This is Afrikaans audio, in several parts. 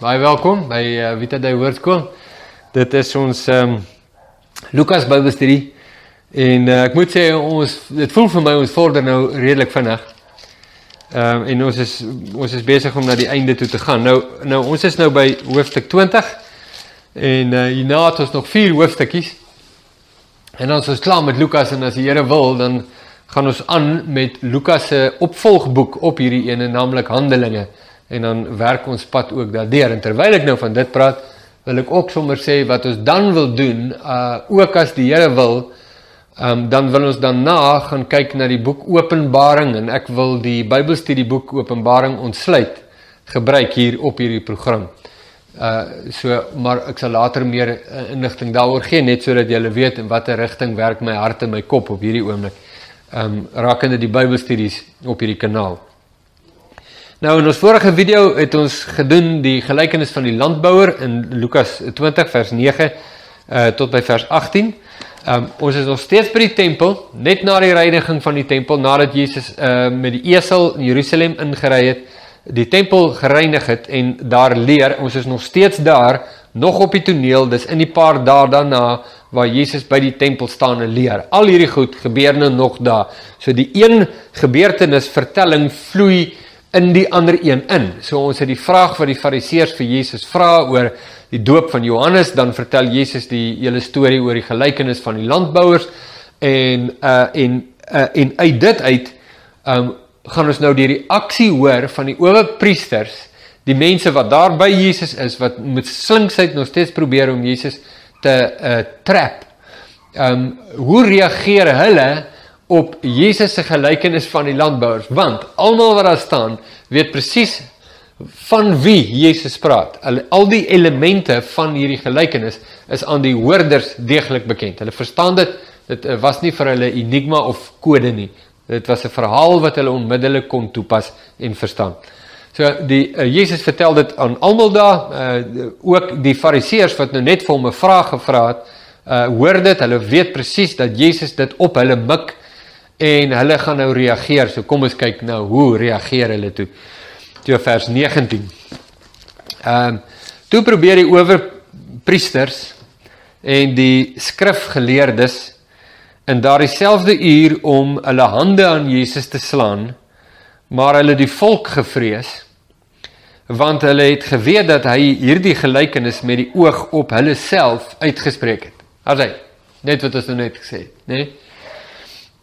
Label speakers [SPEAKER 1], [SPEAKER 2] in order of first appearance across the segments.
[SPEAKER 1] Baie welkom by uh, Vita Day Woordskool. Dit is ons ehm um, Lukas Bybelstudie en uh, ek moet sê ons dit voel vir my ons vorder nou redelik vinnig. Ehm um, en ons is ons is besig om na die einde toe te gaan. Nou nou ons is nou by hoofstuk 20 en uh, hierna het ons nog vier hoofstukkies. En dan is ons klaar met Lukas en as die Here wil dan gaan ons aan met Lukas se opvolgboek op hierdie ene naamlik Handelinge en dan werk ons pad ook daardeur en terwyl ek nou van dit praat wil ek ook sommer sê wat ons dan wil doen uh ook as die Here wil um, dan wil ons dan na gaan kyk na die boek Openbaring en ek wil die Bybelstudieboek Openbaring ontsluit gebruik hier op hierdie program. Uh so maar ek sal later meer uh, inligting daaroor gee net sodat julle weet in watter rigting werk my hart en my kop op hierdie oomblik. Um rakende die Bybelstudies op hierdie kanaal. Nou in ons vorige video het ons gedoen die gelykenis van die landbouer in Lukas 20 vers 9 uh tot by vers 18. Um ons is nog steeds by die tempel, net na die reiniging van die tempel nadat Jesus uh met die esel in Jerusalem ingery het, die tempel gereinig het en daar leer. Ons is nog steeds daar, nog op die toneel, dis in die paar dae daarna waar Jesus by die tempel staan en leer. Al hierdie goed gebeur nou nog daar. So die een gebeurtenis vertelling vloei in die ander een in. So ons het die vraag wat die fariseërs vir Jesus vra oor die doop van Johannes, dan vertel Jesus die hele storie oor die gelykenis van die landbouers en uh en uh en uit dit uit um gaan ons nou die aksie hoor van die owerpriesters, die mense wat daar by Jesus is wat met slinksheid nog steeds probeer om Jesus te uh trap. Um hoe reageer hulle op Jesus se gelykenis van die landbouers, want almal wat daar staan, weet presies van wie Jesus praat. Al, al die elemente van hierdie gelykenis is aan die hoorders deeglik bekend. Hulle verstaan dit. Dit eh, was nie vir hulle enigma of kode nie. Dit was 'n verhaal wat hulle onmiddellik kon toepas en verstaan. So die uh, Jesus vertel dit aan almal daar, uh, ook die fariseërs wat nou net vir hom 'n vraag gevra het, uh, hoor dit, hulle weet presies dat Jesus dit op hulle mik en hulle gaan nou reageer. So kom ons kyk nou hoe reageer hulle toe. Toe vers 19. Ehm um, toe probeer die owerpriesters en die skrifgeleerdes in daardie selfde uur om hulle hande aan Jesus te slaan, maar hulle die volk gevrees want hulle het geweet dat hy hierdie gelykenis met die oog op hulle self uitgespreek het. As hy net wat ons nou net gesê het, né? Nee?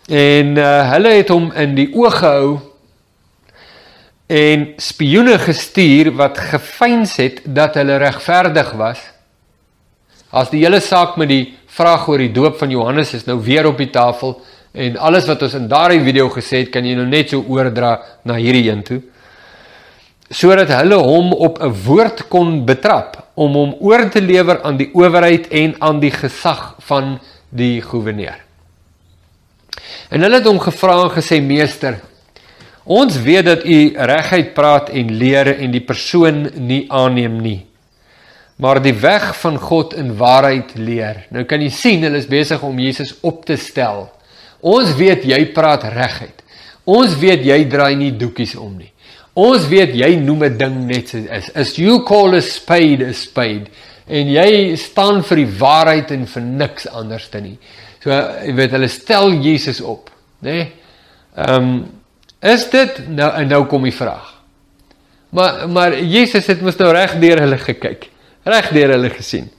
[SPEAKER 1] En uh, hulle het hom in die oog gehou en spioene gestuur wat gefeins het dat hulle regverdig was. As die hele saak met die vraag oor die doop van Johannes is nou weer op die tafel en alles wat ons in daardie video gesê het, kan jy nou net so oordra na hierdie een toe. Sodat hulle hom op 'n woord kon betrap om hom oor te lewer aan die owerheid en aan die gesag van die goewerneur. En hulle het hom gevra en gesê meester ons weet dat u regheid praat en leer en die persoon nie aanneem nie maar die weg van God in waarheid leer. Nou kan jy sien hulle is besig om Jesus op te stel. Ons weet jy praat regheid. Ons weet jy draai nie doekies om nie. Ons weet jy noem 'n ding net so is. As you call a spade a spade en jy staan vir die waarheid en vir niks anders te nie. So jy weet hulle stel Jesus op, nê? Nee? Ehm um, is dit nou en nou kom die vraag. Maar maar Jesus het mos nou reg deur hulle gekyk. Reg deur hulle gesien.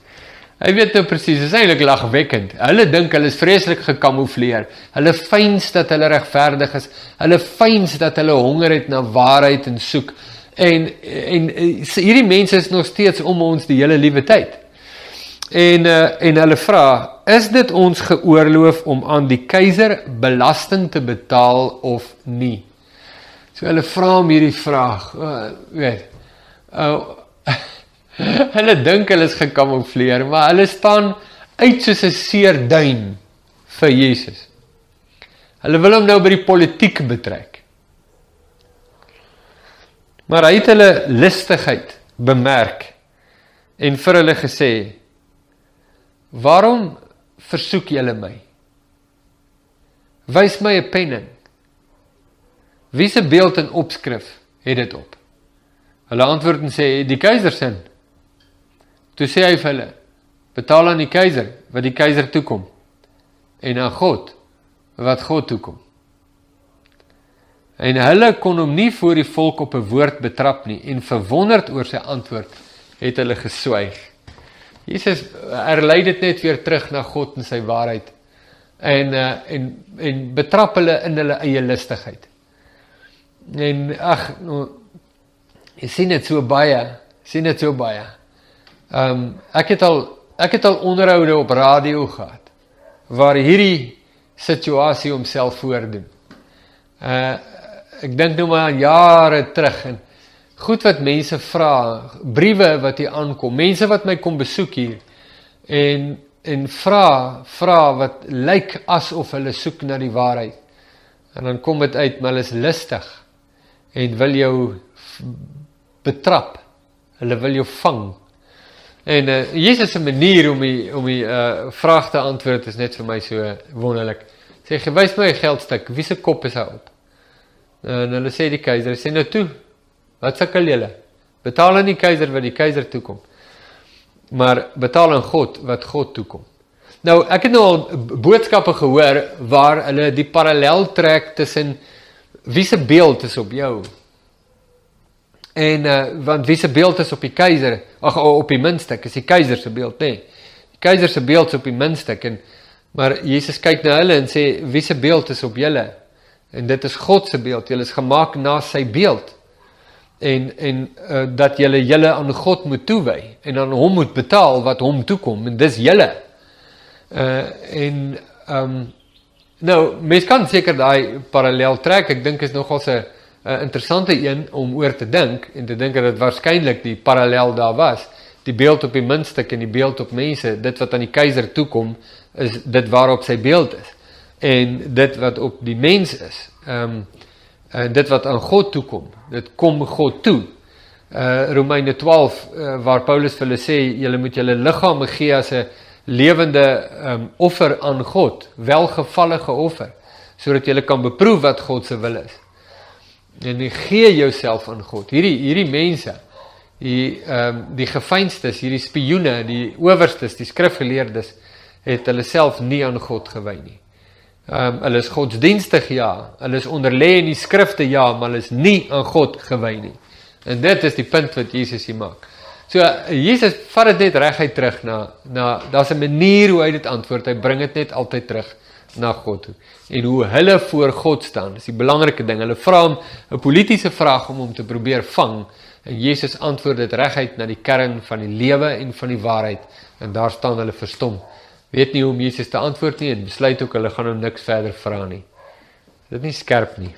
[SPEAKER 1] Hy weet nou presies, is eintlik lagwekkend. Hulle dink hulle is vreeslik gekamoufleer. Hulle fyns dat hulle regverdig is. Hulle fyns dat hulle honger het na waarheid en soek. En en hierdie mense is nog steeds om ons die hele liewe tyd. En uh, en hulle vra, is dit ons geoorloof om aan die keiser belasting te betaal of nie? So hulle vra hom hierdie vraag, uh, weet. Uh, hulle dink hulle is gekamoufleer, maar hulle staan uit soos 'n seer duin vir Jesus. Hulle wil hom nou by die politiek betrek. Maar hy het hulle listigheid bemerk en vir hulle gesê Waarom versoek julle my? Wys my 'n penning. Wie se beeld en opskrif het dit op? Hulle antwoord en sê die keiser se. Toe sê hy vir hulle: "Betaal aan die keiser wat die keiser toekom en aan God wat God toekom." En hulle kon hom nie voor die volk op 'n woord betrap nie en verwonderd oor sy antwoord het hulle geswyg. Jesus herlei dit net weer terug na God en sy waarheid en uh, en en betrap hulle in hulle eie lustigheid. En ag, nou, jy sien dit so baie, sien dit so baie. Ehm um, ek het al ek het al onderhoude op radio gehad waar hierdie situasie homself voordoen. Uh ek dink nou maar aan jare terug en goed wat mense vra, briewe wat hier aankom, mense wat my kom besoek hier en en vra vra wat lyk asof hulle soek na die waarheid. En dan kom dit uit maar hulle is lustig en wil jou betrap. Hulle wil jou vang. En uh, Jesus se manier om die om die uh vraag te antwoord is net vir my so wonderlik. Sê gewys my 'n geldstuk. Wie se kop is hy op? En hulle sê die keiser sê nou toe. Wat sukkel julle? Betaal aan die keiser wat die keiser toekom. Maar betaal aan God wat God toekom. Nou, ek het nou al boodskappe gehoor waar hulle die parallel trek tussen wie se beeld is op jou En uh, want wie se beeld is op die keiser? Ag op die muntstuk is die keiser se beeld, nê. Nee. Die keiser se beeld is op die muntstuk en maar Jesus kyk na hulle en sê wie se beeld is op julle? En dit is God se beeld. Julle is gemaak na sy beeld. En en uh, dat julle julle aan God moet toewy en aan hom moet betaal wat hom toekom en dis julle. Uh en ehm um, nou, mens kan seker daai parallel trek. Ek dink is nogal 'n 'n interessante een om oor te dink en te dink dat dit waarskynlik die parallel daar was. Die beeld op die muntstuk en die beeld op mense, dit wat aan die keiser toekom, is dit waarop sy beeld is. En dit wat op die mens is, ehm um, en dit wat aan God toekom, dit kom God toe. Uh Romeine 12 uh, waar Paulus vir hulle sê julle moet julle liggame gee as 'n lewende ehm um, offer aan God, welgevallige offer, sodat julle kan beproef wat God se wil is en jy gee jouself aan God. Hierdie hierdie mense, die ehm um, die gefeinstes, hierdie spioene, die owerstes, die skrifgeleerdes het hulle self nie aan God gewy nie. Ehm um, hulle is godsdienstig ja, hulle is onderlê in die skrifte ja, maar hulle is nie aan God gewy nie. En dit is die punt wat Jesus hier maak. So Jesus vat dit net reguit terug na na daar's 'n manier hoe hy dit antwoord. Hy bring dit net altyd terug na God toe. En hoe hulle voor God staan, is die belangrike ding. Hulle vra hom 'n politieke vraag om hom te probeer vang en Jesus antwoord dit reguit na die kern van die lewe en van die waarheid en daar staan hulle verstom. Weet nie hoe om Jesus te antwoord nie en besluit ook hulle gaan hom niks verder vra nie. Dit is nie skerp nie.